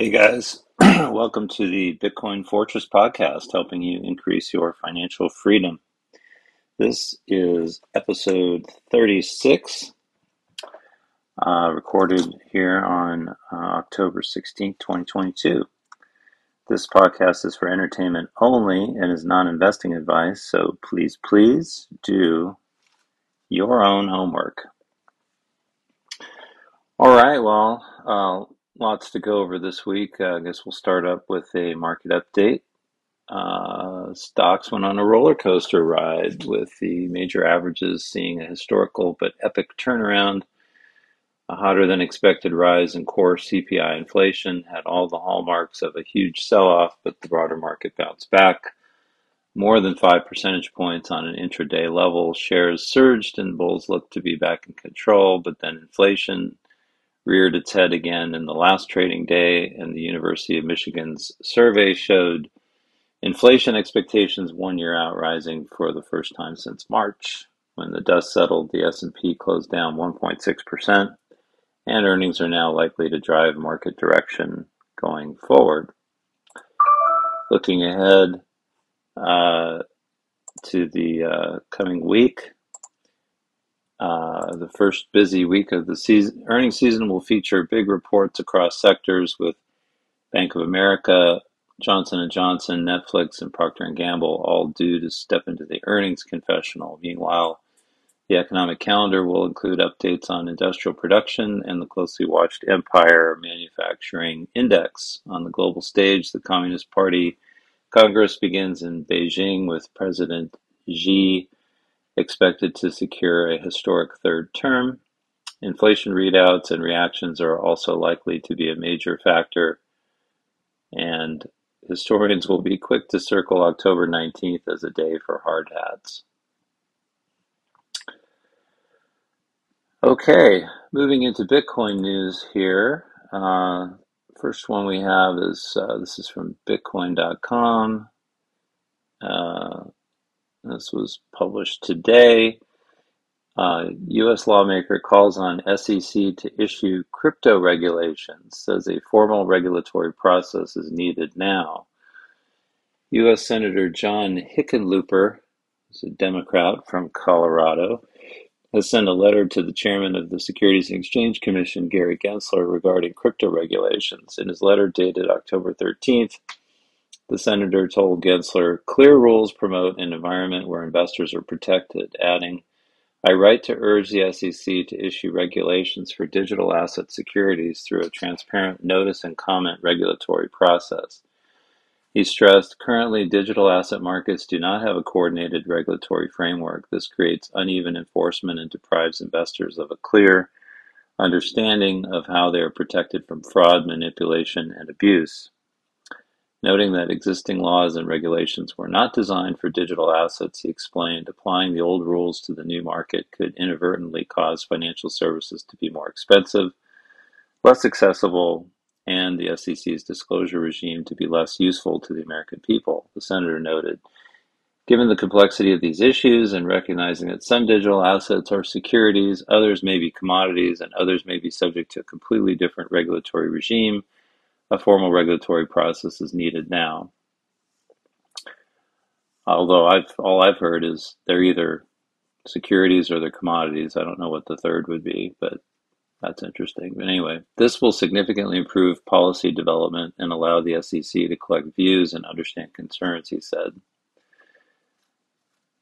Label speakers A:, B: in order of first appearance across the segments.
A: Hey guys, welcome to the Bitcoin Fortress podcast, helping you increase your financial freedom. This is episode 36, uh, recorded here on uh, October 16th, 2022. This podcast is for entertainment only and is non investing advice, so please, please do your own homework. All right, well, uh, lots to go over this week. Uh, I guess we'll start up with a market update. Uh, stocks went on a roller coaster ride with the major averages seeing a historical but epic turnaround. A hotter than expected rise in core CPI inflation had all the hallmarks of a huge sell off, but the broader market bounced back. More than five percentage points on an intraday level. Shares surged and bulls looked to be back in control, but then inflation reared its head again in the last trading day, and the University of Michigan's survey showed inflation expectations one year out rising for the first time since March. When the dust settled, the S&P closed down 1.6%, and earnings are now likely to drive market direction going forward. Looking ahead uh, to the uh, coming week, uh, the first busy week of the season, earnings season will feature big reports across sectors with Bank of America, Johnson & Johnson, Netflix, and Procter & Gamble all due to step into the earnings confessional. Meanwhile, the economic calendar will include updates on industrial production and the closely watched Empire Manufacturing Index. On the global stage, the Communist Party Congress begins in Beijing with President Xi expected to secure a historic third term. Inflation readouts and reactions are also likely to be a major factor, and historians will be quick to circle October 19th as a day for hard hats. Okay, moving into Bitcoin news here. Uh, first one we have is uh, this is from Bitcoin.com. Uh, this was published today. Uh, U.S. lawmaker calls on SEC to issue crypto regulations, says a formal regulatory process is needed now. U.S. Senator John Hickenlooper, who's a Democrat from Colorado, has sent a letter to the chairman of the Securities and Exchange Commission, Gary Gensler, regarding crypto regulations. In his letter dated October 13th, the senator told Gensler, clear rules promote an environment where investors are protected, adding, I write to urge the SEC to issue regulations for digital asset securities through a transparent notice and comment regulatory process. He stressed, currently digital asset markets do not have a coordinated regulatory framework. This creates uneven enforcement and deprives investors of a clear understanding of how they are protected from fraud, manipulation, and abuse. Noting that existing laws and regulations were not designed for digital assets, he explained applying the old rules to the new market could inadvertently cause financial services to be more expensive, less accessible, and the SEC's disclosure regime to be less useful to the American people, the senator noted. Given the complexity of these issues and recognizing that some digital assets are securities, others may be commodities, and others may be subject to a completely different regulatory regime, a formal regulatory process is needed now. Although I've all I've heard is they're either securities or they're commodities. I don't know what the third would be, but that's interesting. But anyway, this will significantly improve policy development and allow the SEC to collect views and understand concerns, he said.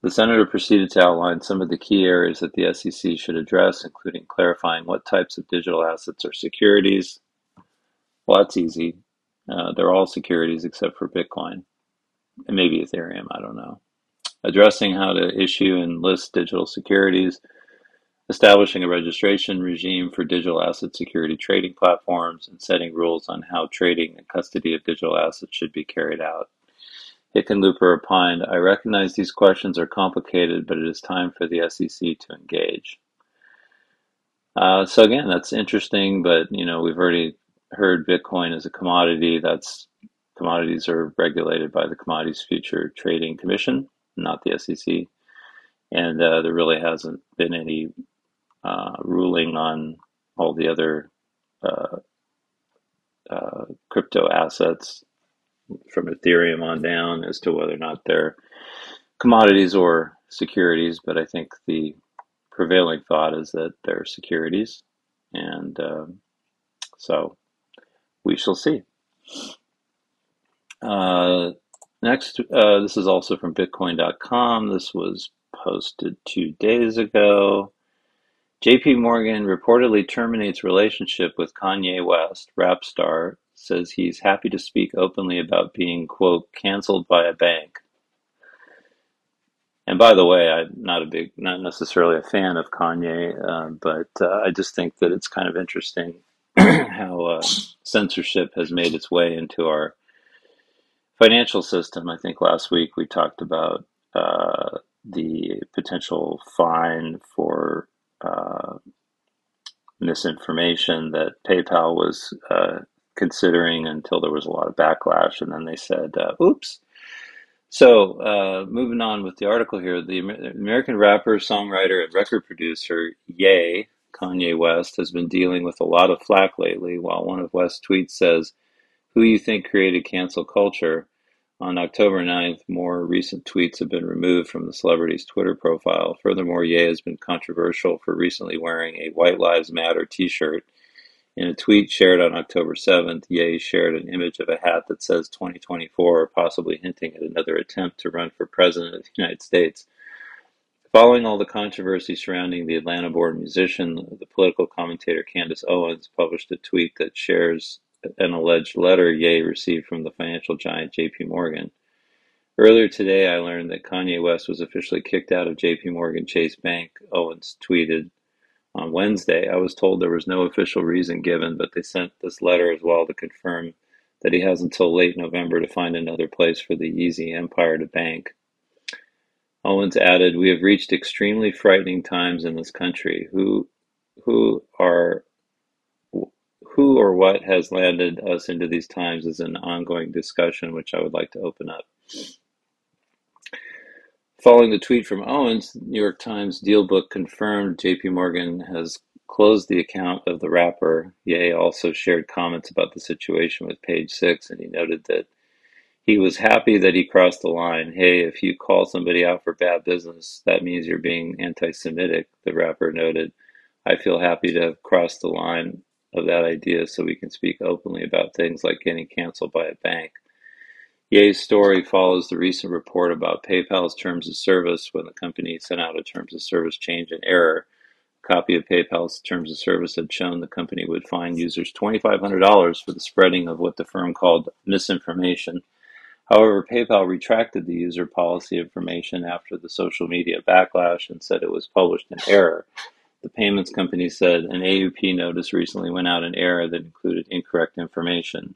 A: The senator proceeded to outline some of the key areas that the SEC should address, including clarifying what types of digital assets are securities, well, that's easy. Uh, they're all securities except for Bitcoin and maybe Ethereum. I don't know. Addressing how to issue and list digital securities, establishing a registration regime for digital asset security trading platforms, and setting rules on how trading and custody of digital assets should be carried out. Hickenlooper opined, I recognize these questions are complicated, but it is time for the SEC to engage. Uh, so again, that's interesting, but you know we've already heard Bitcoin as a commodity, that's commodities are regulated by the Commodities Future Trading Commission, not the SEC. And uh, there really hasn't been any uh, ruling on all the other uh, uh crypto assets from Ethereum on down as to whether or not they're commodities or securities. But I think the prevailing thought is that they're securities. And um, so we shall see. Uh, next, uh, this is also from Bitcoin.com. This was posted two days ago. JP Morgan reportedly terminates relationship with Kanye West, rap star, says he's happy to speak openly about being, quote, canceled by a bank. And by the way, I'm not a big, not necessarily a fan of Kanye, uh, but uh, I just think that it's kind of interesting how uh, censorship has made its way into our financial system. I think last week we talked about uh, the potential fine for uh, misinformation that PayPal was uh, considering until there was a lot of backlash, and then they said, uh, "Oops." So, uh, moving on with the article here, the American rapper, songwriter, and record producer Ye Kanye West has been dealing with a lot of flack lately. While one of West's tweets says, "Who you think created cancel culture?" On October 9th, more recent tweets have been removed from the celebrity's Twitter profile. Furthermore, Ye has been controversial for recently wearing a White Lives Matter t shirt. In a tweet shared on October 7th, Ye shared an image of a hat that says 2024, possibly hinting at another attempt to run for president of the United States. Following all the controversy surrounding the Atlanta born musician, the political commentator Candace Owens published a tweet that shares an alleged letter Ye received from the financial giant JP Morgan. Earlier today, I learned that Kanye West was officially kicked out of JP Morgan Chase Bank, Owens tweeted on Wednesday. I was told there was no official reason given, but they sent this letter as well to confirm that he has until late November to find another place for the Yeezy empire to bank. Owens added, We have reached extremely frightening times in this country. Who who are who or what has landed us into these times is an ongoing discussion which I would like to open up. Following the tweet from Owens, New York Times DealBook confirmed JP Morgan has closed the account of the rapper. Ye also shared comments about the situation with Page Six, and he noted that he was happy that he crossed the line. Hey, if you call somebody out for bad business, that means you're being anti Semitic, the rapper noted. I feel happy to have crossed the line of that idea so we can speak openly about things like getting canceled by a bank. Ye's story follows the recent report about PayPal's terms of service when the company sent out a terms of service change in error. A copy of PayPal's terms of service had shown the company would fine users $2,500 for the spreading of what the firm called misinformation. However, PayPal retracted the user policy information after the social media backlash and said it was published in error. The payments company said an AUP notice recently went out in error that included incorrect information.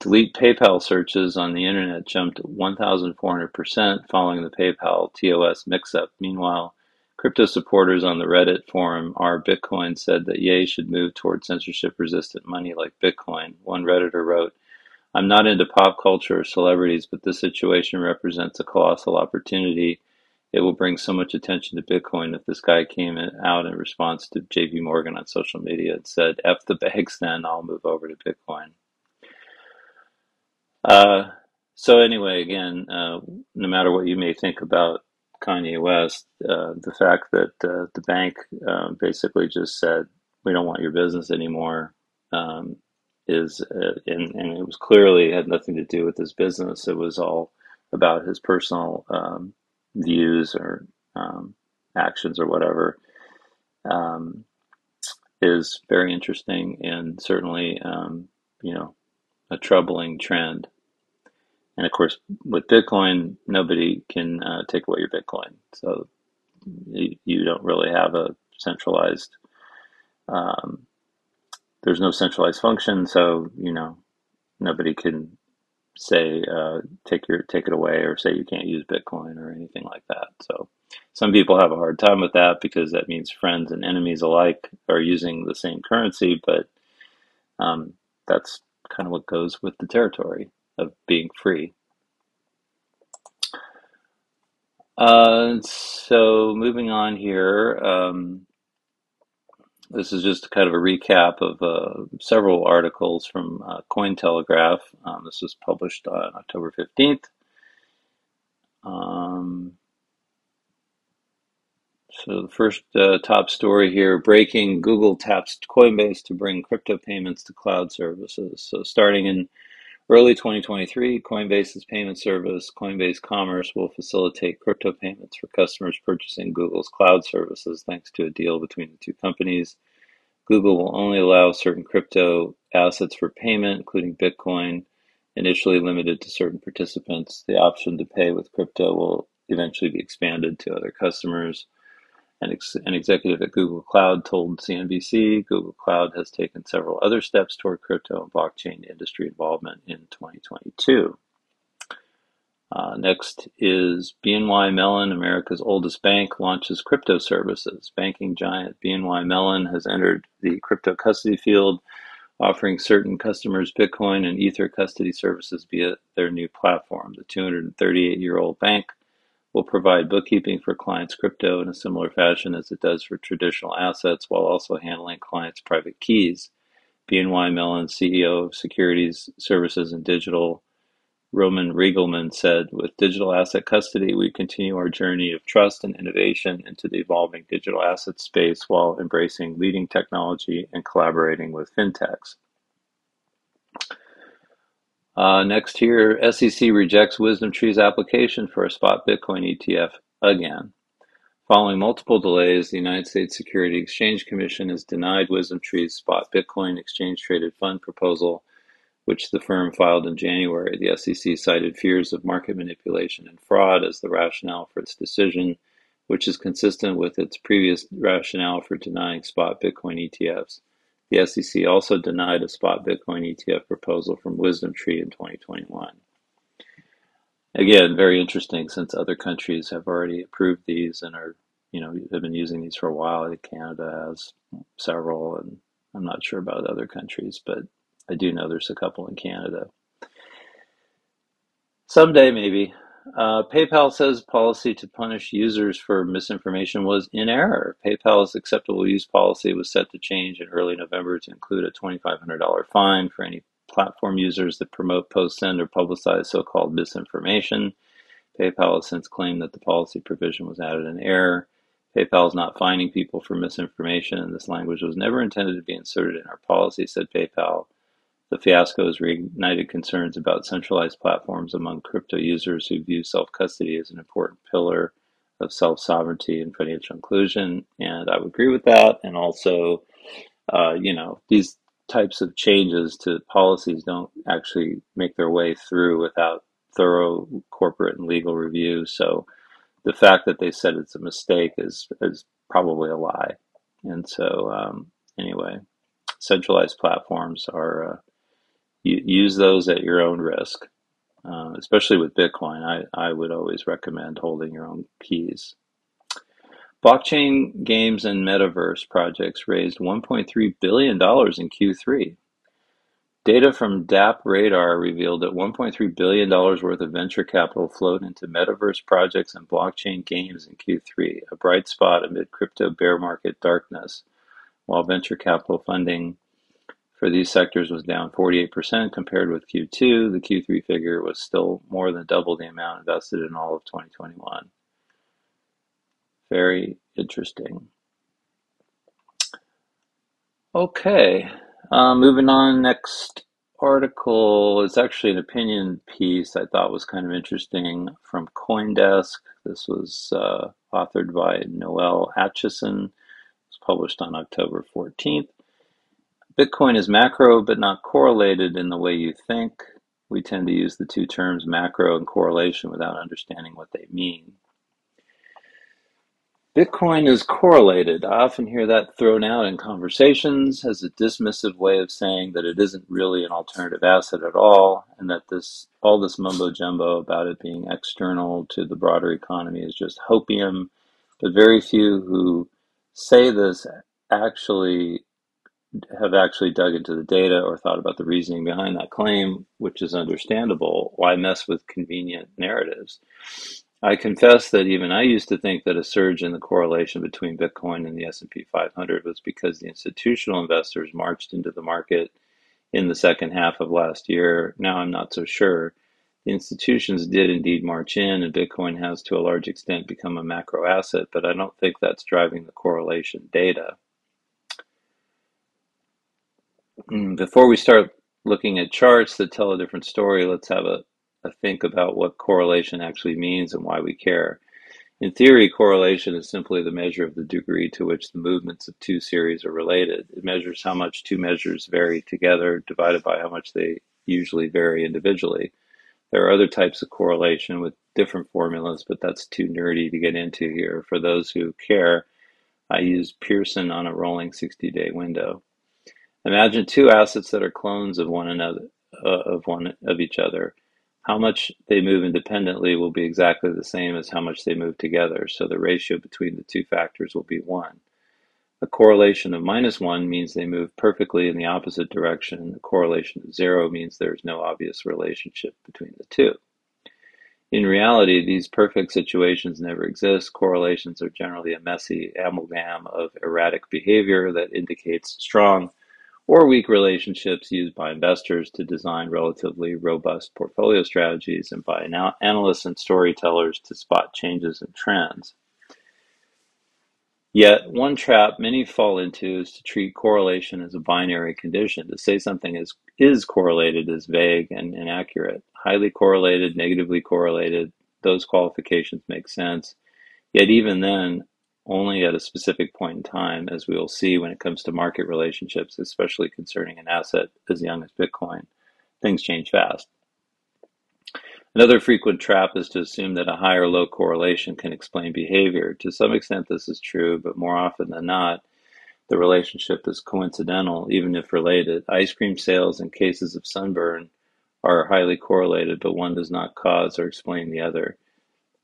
A: Delete PayPal searches on the internet jumped 1,400% following the PayPal TOS mix-up. Meanwhile, crypto supporters on the Reddit forum R Bitcoin said that Ye should move toward censorship-resistant money like Bitcoin. One Redditor wrote, I'm not into pop culture or celebrities, but this situation represents a colossal opportunity it will bring so much attention to Bitcoin if this guy came out in response to JP Morgan on social media and said, F the banks, then I'll move over to Bitcoin. Uh, so, anyway, again, uh, no matter what you may think about Kanye West, uh, the fact that uh, the bank uh, basically just said, we don't want your business anymore um, is, uh, and, and, it was clearly had nothing to do with his business. It was all about his personal um, views or um, actions or whatever um, is very interesting and certainly um, you know a troubling trend. And of course, with Bitcoin, nobody can uh, take away your Bitcoin, so you, you don't really have a centralized. Um, there's no centralized function, so you know nobody can say uh, take your take it away or say you can't use Bitcoin or anything like that. So some people have a hard time with that because that means friends and enemies alike are using the same currency, but um, that's kind of what goes with the territory of being free. Uh, so moving on here, um, This is just kind of a recap of uh, several articles from uh, Cointelegraph. Um, this was published on October 15th. Um, so the first uh, top story here, breaking, Google taps Coinbase to bring crypto payments to cloud services. So starting in early 2023, Coinbase's payment service, Coinbase Commerce, will facilitate crypto payments for customers purchasing Google's cloud services thanks to a deal between the two companies. Google will only allow certain crypto assets for payment, including Bitcoin, initially limited to certain participants. The option to pay with crypto will eventually be expanded to other customers. An, ex- an executive at Google Cloud told CNBC Google Cloud has taken several other steps toward crypto and blockchain industry involvement in 2022. Uh, next is BNY Mellon, America's oldest bank, launches crypto services. Banking giant BNY Mellon has entered the crypto custody field, offering certain customers Bitcoin and Ether custody services via their new platform. The 238 year old bank will provide bookkeeping for clients' crypto in a similar fashion as it does for traditional assets while also handling clients' private keys. BNY Mellon CEO of Securities Services and Digital Roman Regelman said, With digital asset custody, we continue our journey of trust and innovation into the evolving digital asset space while embracing leading technology and collaborating with fintechs. Uh, next here, SEC rejects WisdomTree's application for a spot Bitcoin ETF again. Following multiple delays, the United States Security Exchange Commission has denied WisdomTree's spot Bitcoin exchange traded fund proposal which the firm filed in January. The SEC cited fears of market manipulation and fraud as the rationale for its decision, which is consistent with its previous rationale for denying spot Bitcoin ETFs. The SEC also denied a spot Bitcoin ETF proposal from WisdomTree in 2021. Again, very interesting since other countries have already approved these and are, you know, have been using these for a while. Canada has several, and I'm not sure about other countries, but I do know there's a couple in Canada. Someday, maybe. Uh, PayPal says policy to punish users for misinformation was in error. PayPal's acceptable use policy was set to change in early November to include a $2,500 fine for any platform users that promote, post, send, or publicize so called misinformation. PayPal has since claimed that the policy provision was added in error. PayPal is not fining people for misinformation, and this language was never intended to be inserted in our policy, said PayPal. The fiasco has reignited concerns about centralized platforms among crypto users who view self-custody as an important pillar of self-sovereignty and financial inclusion. And I would agree with that. And also, uh, you know, these types of changes to policies don't actually make their way through without thorough corporate and legal review. So the fact that they said it's a mistake is is probably a lie. And so um, anyway, centralized platforms are uh, use those at your own risk. Uh, especially with Bitcoin, I, I would always recommend holding your own keys. Blockchain games and metaverse projects raised $1.3 billion in Q3. Data from DappRadar revealed that $1.3 billion worth of venture capital flowed into metaverse projects and blockchain games in Q3, a bright spot amid crypto bear market darkness. While venture capital funding for these sectors was down 48% compared with Q2. The Q3 figure was still more than double the amount invested in all of 2021. Very interesting. Okay, uh, moving on. Next article is actually an opinion piece I thought was kind of interesting from Coindesk. This was uh, authored by Noelle Acheson. It was published on October 14th. Bitcoin is macro but not correlated in the way you think. We tend to use the two terms macro and correlation without understanding what they mean. Bitcoin is correlated. I often hear that thrown out in conversations as a dismissive way of saying that it isn't really an alternative asset at all, and that this all this mumbo jumbo about it being external to the broader economy is just hopium. But very few who say this actually have actually dug into the data or thought about the reasoning behind that claim, which is understandable. Why mess with convenient narratives? I confess that even I used to think that a surge in the correlation between Bitcoin and the S&P 500 was because the institutional investors marched into the market in the second half of last year. Now I'm not so sure. The institutions did indeed march in, and Bitcoin has to a large extent become a macro asset, but I don't think that's driving the correlation data. Mm, Before we start looking at charts that tell a different story, let's have a, a think about what correlation actually means and why we care. In theory, correlation is simply the measure of the degree to which the movements of two series are related. It measures how much two measures vary together divided by how much they usually vary individually. There are other types of correlation with different formulas, but that's too nerdy to get into here. For those who care, I use Pearson on a rolling 60 day window. Imagine two assets that are clones of one another, uh, of one of each other. How much they move independently will be exactly the same as how much they move together, so the ratio between the two factors will be 1. A correlation of minus 1 means they move perfectly in the opposite direction. A correlation of 0 means there is no obvious relationship between the two. In reality, these perfect situations never exist. Correlations are generally a messy amalgam of erratic behavior that indicates strong or weak relationships used by investors to design relatively robust portfolio strategies and by analysts and storytellers to spot changes in trends. Yet, one trap many fall into is to treat correlation as a binary condition. To say something is, is correlated is vague and inaccurate. Highly correlated, negatively correlated, those qualifications make sense. Yet, even then, only at a specific point in time, as we will see when it comes to market relationships, especially concerning an asset as young as Bitcoin. Things change fast. Another frequent trap is to assume that a high or low correlation can explain behavior. To some extent, this is true, but more often than not, the relationship is coincidental, even if related. Ice cream sales and cases of sunburn are highly correlated, but one does not cause or explain the other.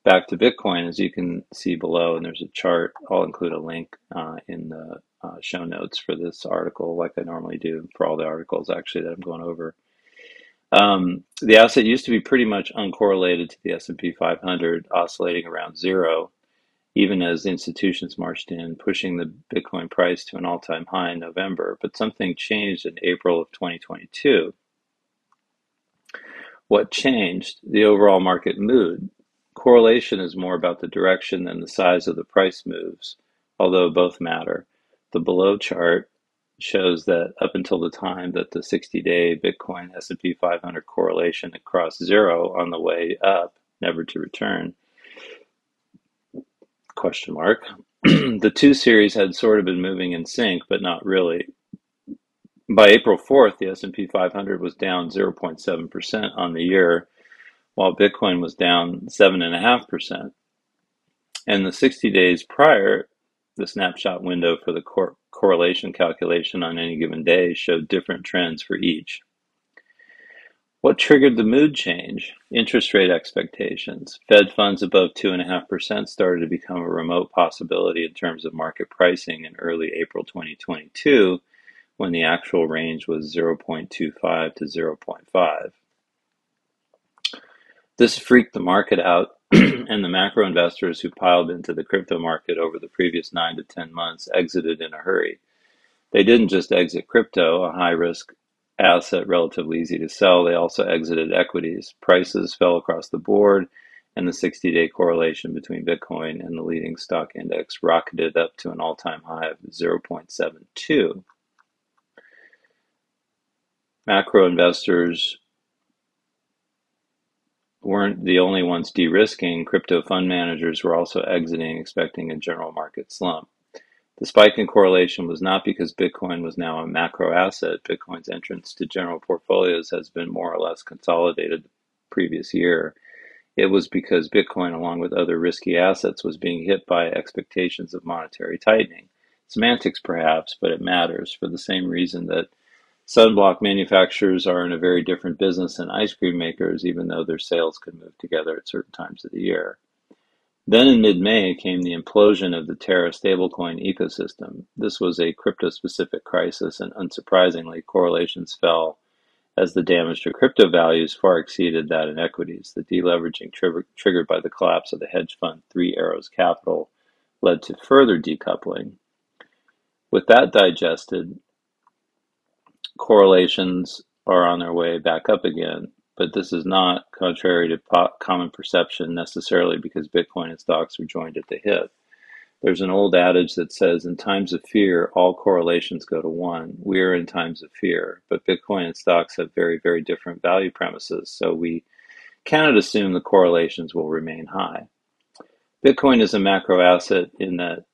A: Back to Bitcoin, as you can see below, and there's a chart. I'll include a link uh, in the uh, show notes for this article, like I normally do for all the articles actually that I'm going over. Um, the asset used to be pretty much uncorrelated to the S&P 500, oscillating around zero, even as institutions marched in, pushing the Bitcoin price to an all-time high in November. But something changed in April of 2022. What changed? The overall market mood. Correlation is more about the direction than the size of the price moves, although both matter. The below chart shows that up until the time that the 60-day Bitcoin S&P 500 correlation crossed zero on the way up, never to return, question mark, the two series had sort of been moving in sync, but not really. By April 4th, the S&P 500 was down 0.7% on the year, while Bitcoin was down 7.5%. And the 60 days prior, the snapshot window for the cor- correlation calculation on any given day showed different trends for each. What triggered the mood change? Interest rate expectations. Fed funds above 2.5% started to become a remote possibility in terms of market pricing in early April 2022 when the actual range was 0.25 to 0.5. This freaked the market out, and the macro investors who piled into the crypto market over the previous 9 to 10 months exited in a hurry. They didn't just exit crypto, a high risk asset relatively easy to sell, they also exited equities. Prices fell across the board, and the 60 day correlation between Bitcoin and the leading stock index rocketed up to an all time high of 0.72. Macro investors weren't the only ones de risking, crypto fund managers were also exiting, expecting a general market slump. The spike in correlation was not because Bitcoin was now a macro asset. Bitcoin's entrance to general portfolios has been more or less consolidated the previous year. It was because Bitcoin, along with other risky assets, was being hit by expectations of monetary tightening. Semantics, perhaps, but it matters for the same reason that sunblock manufacturers are in a very different business than ice cream makers, even though their sales could move together at certain times of the year. Then in mid-May came the implosion of the Terra stablecoin ecosystem. This was a crypto-specific crisis, and unsurprisingly, correlations fell as the damage to crypto values far exceeded that in equities. The deleveraging trigger, triggered by the collapse of the hedge fund Three Arrows Capital led to further decoupling. With that digested, correlations are on their way back up again, but this is not contrary to po- common perception necessarily because Bitcoin and stocks are joined at the hip. There's an old adage that says, in times of fear, all correlations go to one. We are in times of fear, but Bitcoin and stocks have very, very different value premises, so we cannot assume the correlations will remain high. Bitcoin is a macro asset in that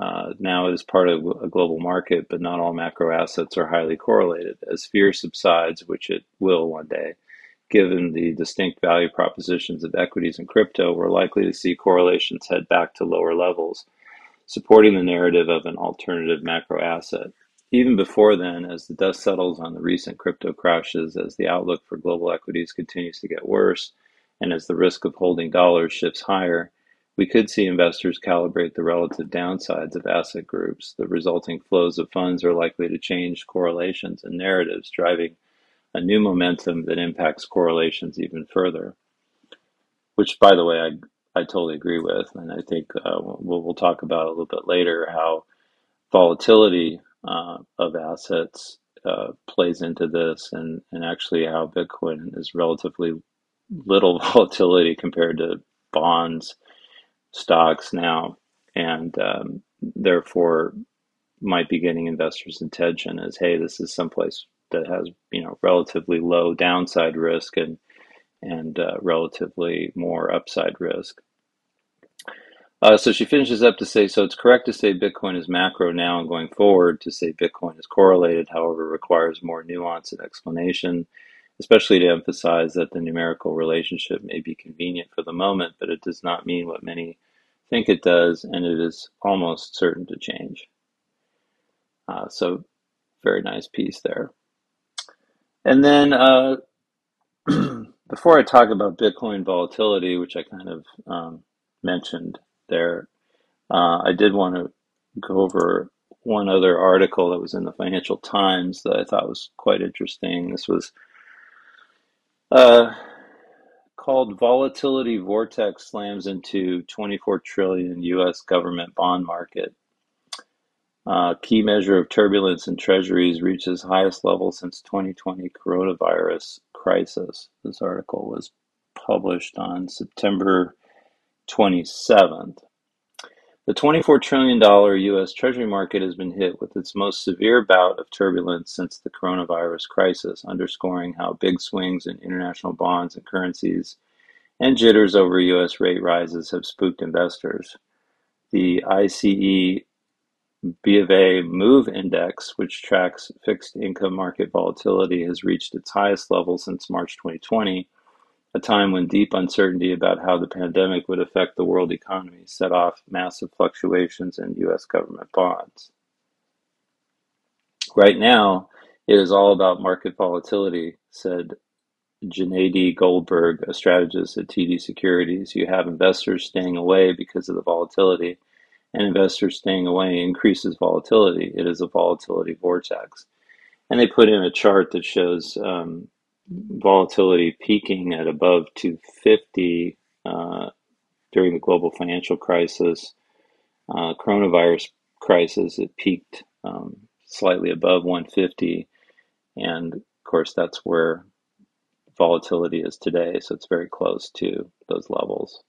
A: uh, now it is part of a global market, but not all macro assets are highly correlated. As fear subsides, which it will one day, given the distinct value propositions of equities and crypto, we're likely to see correlations head back to lower levels supporting the narrative of an alternative macro asset. Even before then, as the dust settles on the recent crypto crashes, as the outlook for global equities continues to get worse, and as the risk of holding dollars shifts higher, we could see investors calibrate the relative downsides of asset groups. The resulting flows of funds are likely to change correlations and narratives, driving a new momentum that impacts correlations even further. Which, by the way, I I totally agree with, and I think uh, we'll, we'll talk about a little bit later how volatility uh, of assets uh, plays into this, and and actually how Bitcoin is relatively little volatility compared to bonds, stocks now, and um, therefore might be getting investors' attention as hey, this is someplace that has you know relatively low downside risk and and uh, relatively more upside risk. Uh, so she finishes up to say, so it's correct to say Bitcoin is macro now and going forward. To say Bitcoin is correlated, however, requires more nuance and explanation, especially to emphasize that the numerical relationship may be convenient for the moment, but it does not mean what many think it does, and it is almost certain to change. Uh, so, very nice piece there. And then uh, Before I talk about Bitcoin volatility, which I kind of um, mentioned there, uh, I did want to go over one other article that was in the Financial Times that I thought was quite interesting. This was uh, called Volatility Vortex Slams into 24 Trillion US Government Bond Market. Uh, key measure of turbulence in treasuries reaches highest level since 2020 coronavirus crisis. This article was published on September 27th. The $24 trillion U.S. Treasury market has been hit with its most severe bout of turbulence since the coronavirus crisis, underscoring how big swings in international bonds and currencies and jitters over U.S. rate rises have spooked investors. The ICE B of A Move Index, which tracks fixed income market volatility, has reached its highest level since March 2020, a time when deep uncertainty about how the pandemic would affect the world economy set off massive fluctuations in U.S. government bonds. Right now, it is all about market volatility, said Gennady Goldberg, a strategist at TD Securities. You have investors staying away because of the volatility and investors staying away increases volatility. It is a volatility vortex. And they put in a chart that shows um, volatility peaking at above 250 uh, during the global financial crisis. Uh, coronavirus crisis, it peaked um, slightly above 150. And of course, that's where volatility is today. So it's very close to those levels.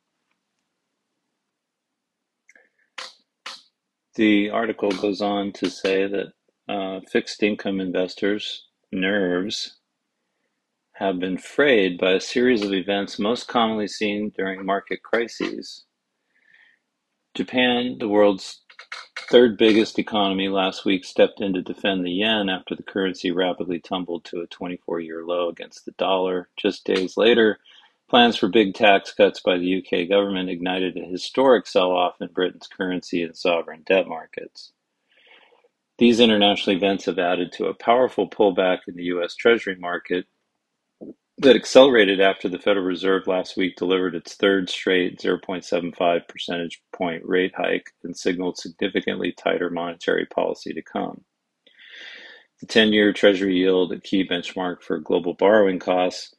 A: The article goes on to say that uh, fixed income investors' nerves have been frayed by a series of events most commonly seen during market crises. Japan, the world's third biggest economy, last week stepped in to defend the yen after the currency rapidly tumbled to a 24 year low against the dollar. Just days later, Plans for big tax cuts by the UK government ignited a historic sell-off in Britain's currency and sovereign debt markets. These international events have added to a powerful pullback in the US Treasury market that accelerated after the Federal Reserve last week delivered its third straight 0.75 percentage point rate hike and signaled significantly tighter monetary policy to come. The 10 year Treasury yield, a key benchmark for global borrowing costs,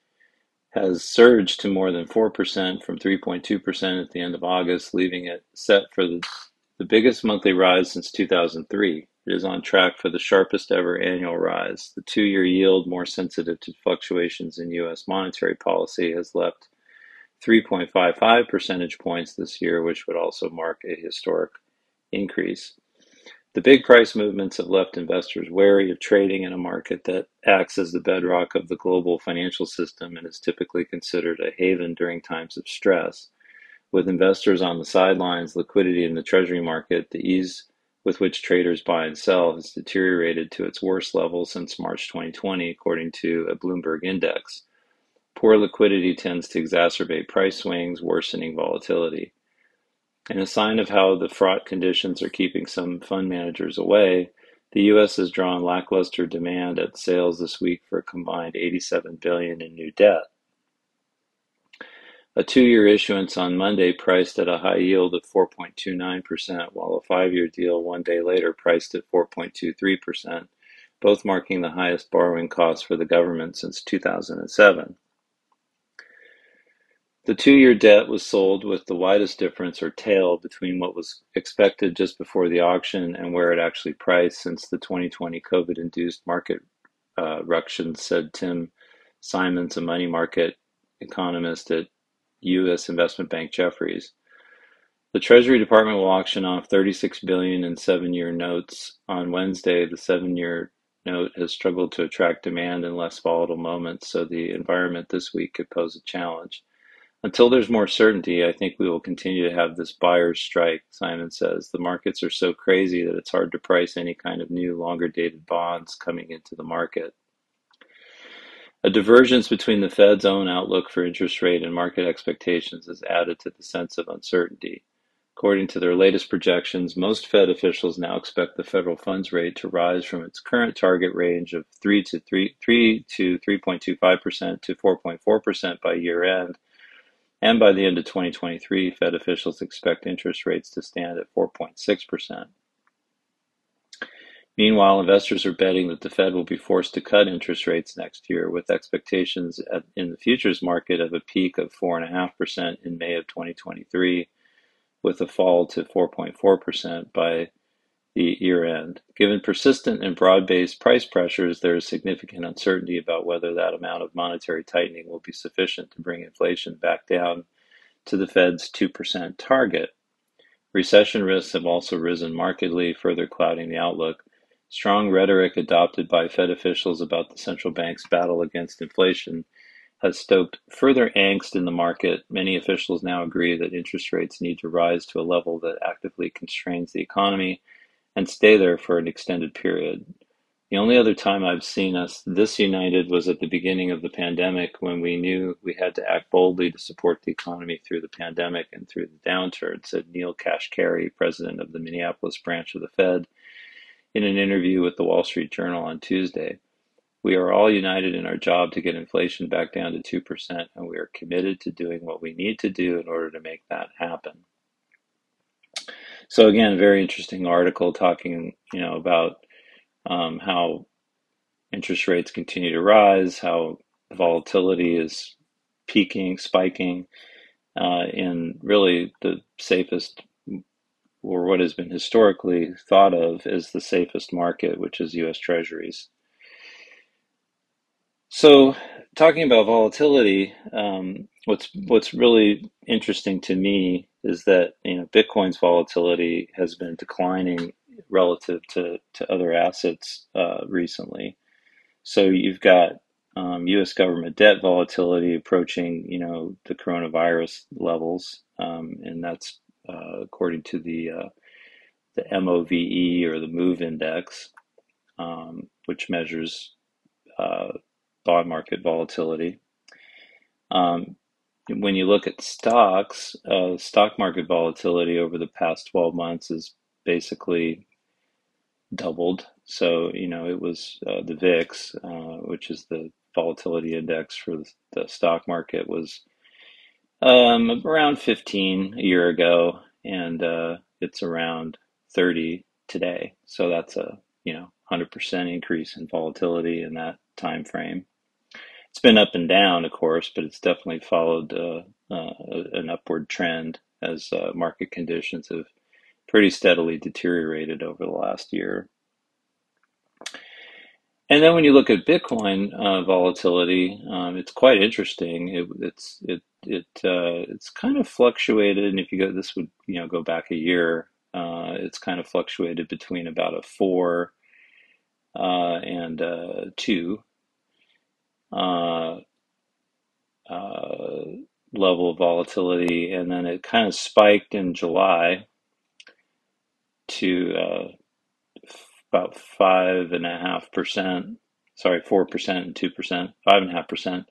A: has surged to more than 4% from 3.2% at the end of August, leaving it set for the, the biggest monthly rise since 2003. It is on track for the sharpest ever annual rise. The two year yield, more sensitive to fluctuations in U.S. monetary policy, has left 3.55 percentage points this year, which would also mark a historic increase. The big price movements have left investors wary of trading in a market that acts as the bedrock of the global financial system and is typically considered a haven during times of stress. With investors on the sidelines, liquidity in the treasury market, the ease with which traders buy and sell has deteriorated to its worst level since March 2020, according to a Bloomberg index. Poor liquidity tends to exacerbate price swings, worsening volatility. In a sign of how the fraught conditions are keeping some fund managers away, the U.S. has drawn lackluster demand at sales this week for a combined 87 billion in new debt. A two-year issuance on Monday priced at a high yield of 4.29%, while a five-year deal one day later priced at 4.23%, both marking the highest borrowing costs for the government since 2007. The two-year debt was sold with the widest difference or tail between what was expected just before the auction and where it actually priced since the 2020 COVID-induced market uh, ruction, said Tim Simons, a money market economist at U.S. investment bank Jefferies. The Treasury Department will auction off 36 billion in seven-year notes on Wednesday. The seven-year note has struggled to attract demand in less volatile moments, so the environment this week could pose a challenge. Until there's more certainty, I think we will continue to have this buyer's strike, Simon says. The markets are so crazy that it's hard to price any kind of new, longer dated bonds coming into the market. A divergence between the Fed's own outlook for interest rate and market expectations has added to the sense of uncertainty. According to their latest projections, most Fed officials now expect the federal funds rate to rise from its current target range of 3 to 3, 3 to 3.25% to 4.4% by year end and by the end of 2023, Fed officials expect interest rates to stand at 4.6%. Meanwhile, investors are betting that the Fed will be forced to cut interest rates next year, with expectations at, in the futures market of a peak of 4.5% in May of 2023, with a fall to 4.4% by the year-end. Given persistent and broad-based price pressures, there is significant uncertainty about whether that amount of monetary tightening will be sufficient to bring inflation back down to the Fed's 2% target. Recession risks have also risen markedly, further clouding the outlook. Strong rhetoric adopted by Fed officials about the central bank's battle against inflation has stoked further angst in the market. Many officials now agree that interest rates need to rise to a level that actively constrains the economy and stay there for an extended period. The only other time I've seen us this united was at the beginning of the pandemic when we knew we had to act boldly to support the economy through the pandemic and through the downturn, said Neel Kashkari, president of the Minneapolis branch of the Fed, in an interview with the Wall Street Journal on Tuesday. We are all united in our job to get inflation back down to 2%, and we are committed to doing what we need to do in order to make that happen. So again, very interesting article talking, you know, about um, how interest rates continue to rise, how volatility is peaking, spiking, uh, in really the safest, or what has been historically thought of as the safest market, which is U.S. Treasuries. So, talking about volatility, um, what's what's really interesting to me is that you know Bitcoin's volatility has been declining relative to to other assets uh, recently. So you've got um, U.S. government debt volatility approaching you know the coronavirus levels, um, and that's uh, according to the uh, the MOVE or the MOVE index, um, which measures uh, bond market volatility. Um, when you look at stocks, uh, stock market volatility over the past 12 months is basically doubled. So, you know, it was uh, the VIX, which is the volatility index for the stock market, was um, around 15 a year ago, and uh, it's around 30 today. So that's a, you know, 100% increase in volatility in that time frame. It's been up and down, of course, but it's definitely followed uh, uh, an upward trend as uh, market conditions have pretty steadily deteriorated over the last year. And then when you look at Bitcoin uh, volatility, um, it's quite interesting. It, it's it it uh, it's kind of fluctuated, and if you go, this would you know go back a year. Uh, it's kind of fluctuated between about a four uh, and uh, two uh, level of volatility, and then it kind of spiked in July to about five and a half percent. Sorry, four percent and two percent, five and a half percent,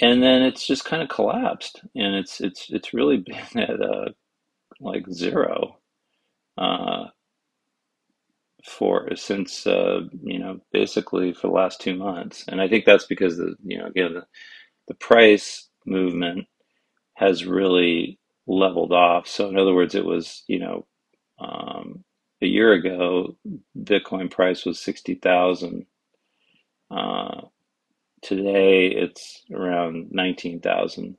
A: and then it's just kind of collapsed, and it's it's it's really been at uh, like zero uh, for since uh, you know basically for the last two months, and I think that's because the you know again the, the price movement has really leveled off. So in other words, it was you know um, a year ago, Bitcoin price was 60,000. Uh, today it's around 19,000,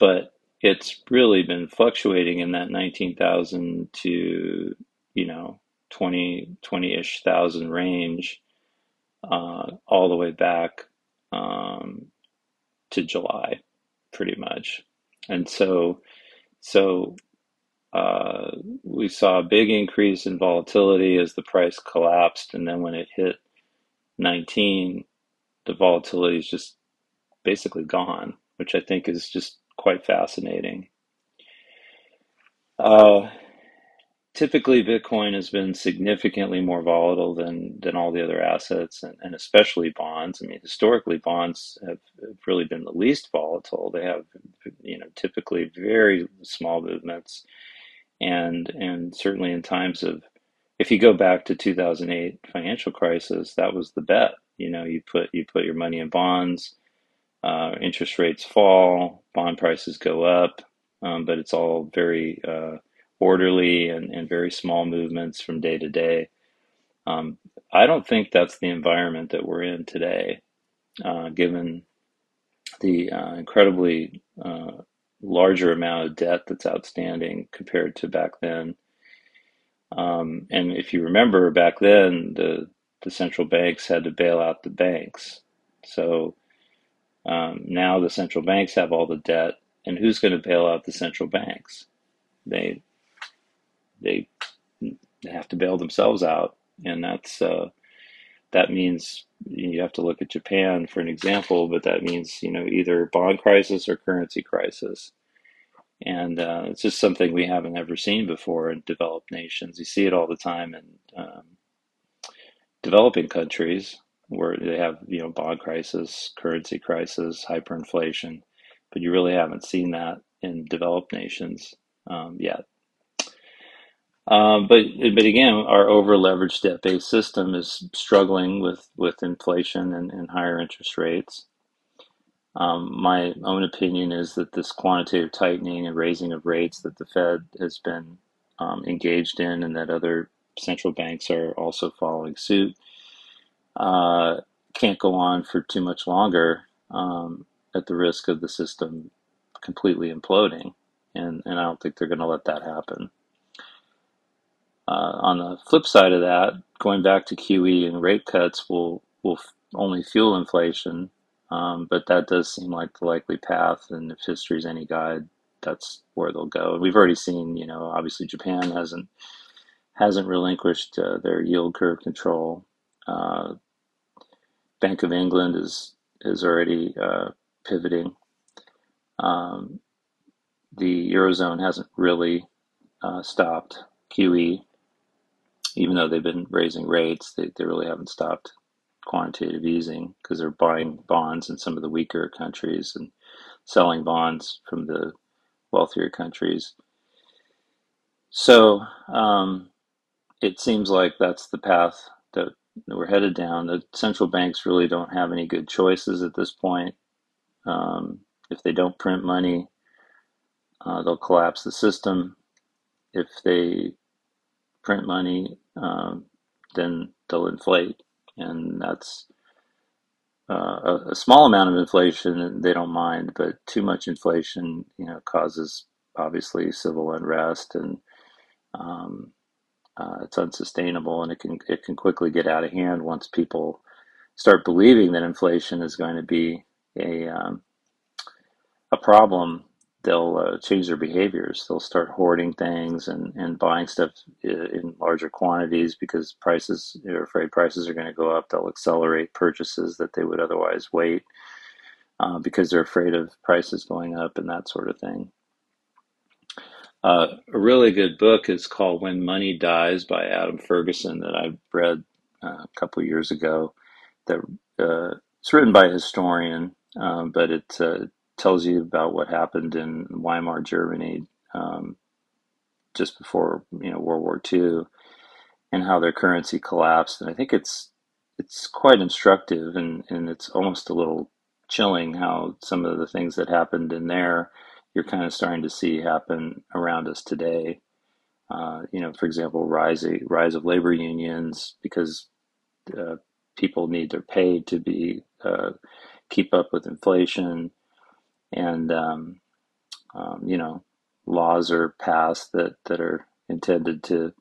A: but it's really been fluctuating in that 19,000 to, you know, 20, 20-ish thousand range, uh, all the way back, um, to July, pretty much. And so, so uh, we saw a big increase in volatility as the price collapsed, and then when it hit 19, the volatility is just basically gone, which I think is just quite fascinating. Uh, typically, Bitcoin has been significantly more volatile than than all the other assets, and, and especially bonds. I mean, historically, bonds have, have really been the least volatile. They have, you know, typically very small movements and and certainly in times of if you go back to 2008 financial crisis that was the bet. You know you put you put your money in bonds uh, interest rates fall bond prices go up um, but it's all very uh, orderly and, and very small movements from day to day. Um, i don't think that's the environment that we're in today uh, given the uh, incredibly uh, larger amount of debt that's outstanding compared to back then. Um, and if you remember back then, the the central banks had to bail out the banks. So um, now the central banks have all the debt, and who's going to bail out the central banks? They they have to bail themselves out, and that's uh, that means you have to look at Japan for an example, but that means you know either bond crisis or currency crisis, and uh, it's just something we haven't ever seen before in developed nations. You see it all the time in um, developing countries where they have you know bond crisis, currency crisis, hyperinflation, but you really haven't seen that in developed nations um, yet. Um, but but again, our over leveraged debt based system is struggling with with inflation and, and higher interest rates. Um, my own opinion is that this quantitative tightening and raising of rates that the Fed has been um, engaged in, and that other central banks are also following suit, uh, can't go on for too much longer um, at the risk of the system completely imploding. And, and I don't think they're going to let that happen. Uh, on the flip side of that, going back to QE and rate cuts will will only fuel inflation, um, but that does seem like the likely path. And if history is any guide, that's where they'll go. We've already seen, you know, obviously Japan hasn't hasn't relinquished uh, their yield curve control. Uh, Bank of England is is already uh, pivoting. Um, the eurozone hasn't really uh, stopped QE even though they've been raising rates, they, they really haven't stopped quantitative easing because they're buying bonds in some of the weaker countries and selling bonds from the wealthier countries. So um, it seems like that's the path that we're headed down. The central banks really don't have any good choices at this point. Um, if they don't print money, uh, they'll collapse the system. If they print money, um, then they'll inflate, and that's uh, a, a small amount of inflation they don't mind, but too much inflation, you know, causes obviously civil unrest and um, uh, it's unsustainable and it can it can quickly get out of hand once people start believing that inflation is going to be a um, a problem they'll uh, change their behaviors they'll start hoarding things and, and buying stuff in larger quantities because prices they're afraid prices are going to go up they'll accelerate purchases that they would otherwise wait uh, because they're afraid of prices going up and that sort of thing uh, a really good book is called When Money Dies by Adam Ferguson that I read uh, a couple years ago. That uh, it's written by a historian, um, but it uh, tells you about what happened in Weimar Germany um, just before you know World War II and how their currency collapsed. And I think it's it's quite instructive and, and it's almost a little chilling how some of the things that happened in there you're kind of starting to see happen around us today. Uh, you know, for example, rise rise of labor unions because uh, people need their pay to be uh, keep up with inflation, and um, um, you know, laws are passed that that are intended to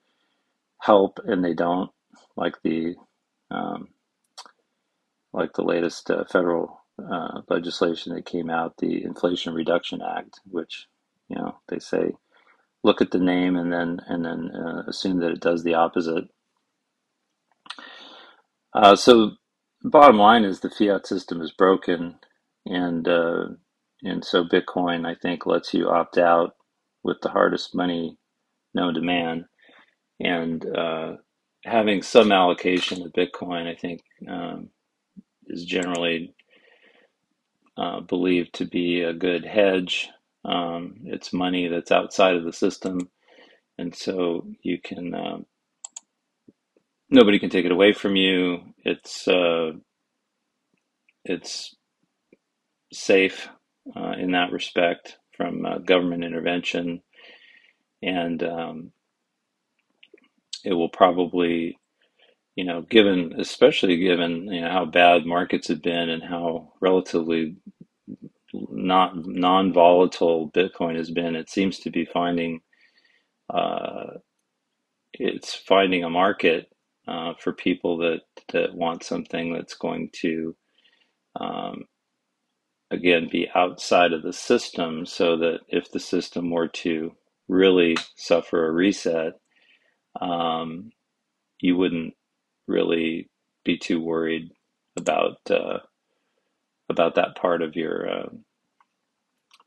A: help, and they don't, like the um, like the latest uh, federal uh, legislation that came out, the Inflation Reduction Act, which you know they say look at the name and then and then uh, assume that it does the opposite. Uh, so, bottom line is the fiat system is broken, and uh, and so Bitcoin I think lets you opt out with the hardest money known to man, and uh, having some allocation of Bitcoin I think um, is generally uh, believed to be a good hedge. Um, it's money that's outside of the system, and so you can uh, nobody can take it away from you. It's uh, it's safe uh, in that respect from uh, government intervention, and um, it will probably you know, given especially given you know how bad markets have been and how relatively not non-volatile Bitcoin has been, it seems to be finding uh, it's finding a market uh, for people that that want something that's going to um, again be outside of the system, so that if the system were to really suffer a reset, um, you wouldn't really be too worried about uh, about that part of your uh,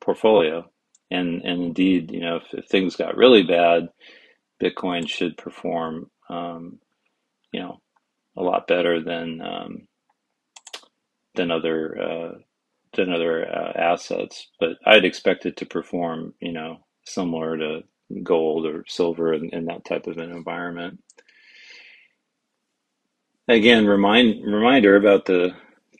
A: portfolio. And and indeed, you know, if, if, things got really bad, Bitcoin should perform, um, you know, a lot better than um, than other uh, than other uh, assets. But I'd expect it to perform, you know, similar to gold or silver in, in that type of an environment again, remind reminder about the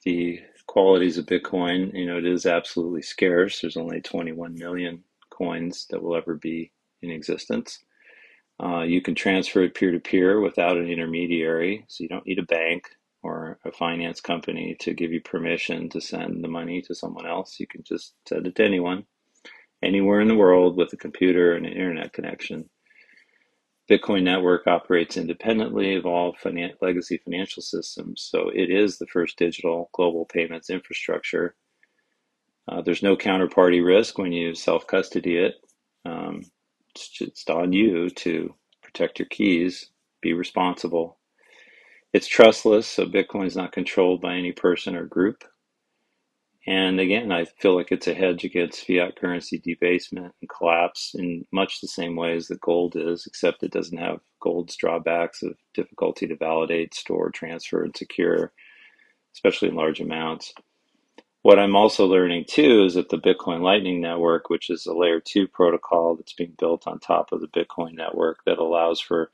A: the qualities of Bitcoin. You know, it is absolutely scarce. There's only 21 million coins that will ever be in existence. Uh, you can transfer it peer to peer without an intermediary, so you don't need a bank or a finance company to give you permission to send the money to someone else. You can just send it to anyone, anywhere in the world with a computer and an internet connection. Bitcoin network operates independently of all finan- legacy financial systems, so it is the first digital global payments infrastructure. Uh, there's no counterparty risk when you self custody it. Um, it's just on you to protect your keys, be responsible. It's trustless, so Bitcoin is not controlled by any person or group. And again, I feel like it's a hedge against fiat currency debasement and collapse in much the same ways that gold is, except it doesn't have gold's drawbacks of difficulty to validate, store, transfer, and secure, especially in large amounts. What I'm also learning too is that the Bitcoin Lightning Network, which is a layer two protocol that's being built on top of the Bitcoin network that allows for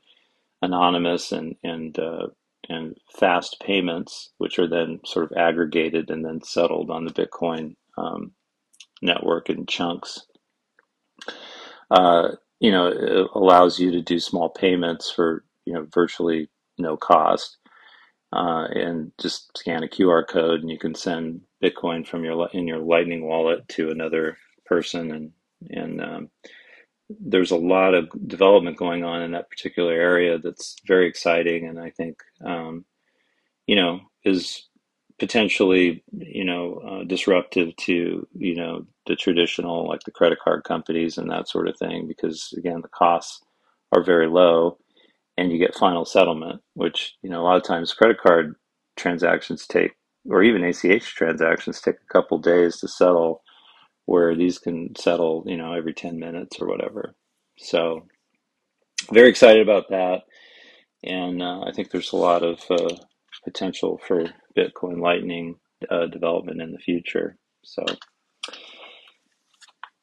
A: anonymous and, and uh, and fast payments, which are then sort of aggregated and then settled on the Bitcoin um, network in chunks. Uh, you know, it allows you to do small payments for you know virtually no cost. uh, and just scan a QR code, and you can send Bitcoin from your in your Lightning wallet to another person, and and um, there's a lot of development going on in that particular area that's very exciting, and I think um, you know is potentially you know uh, disruptive to you know the traditional like the credit card companies and that sort of thing because again the costs are very low and you get final settlement which you know a lot of times credit card transactions take or even ACH transactions take a couple days to settle where these can settle you know every 10 minutes or whatever so very excited about that and uh, I think there's a lot of uh, potential for Bitcoin Lightning uh, development in the future. So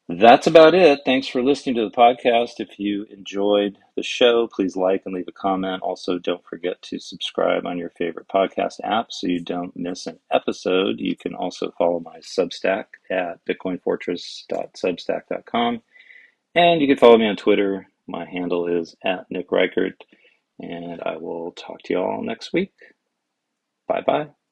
A: that's about it. Thanks for listening to the podcast. If you enjoyed the show, please like and leave a comment. Also, don't forget to subscribe on your favorite podcast app so you don't miss an episode. You can also follow my Substack at bitcoinfortress.substack.com. And you can follow me on Twitter. My handle is at Nick Reichert. And I will talk to you all next week. Bye bye.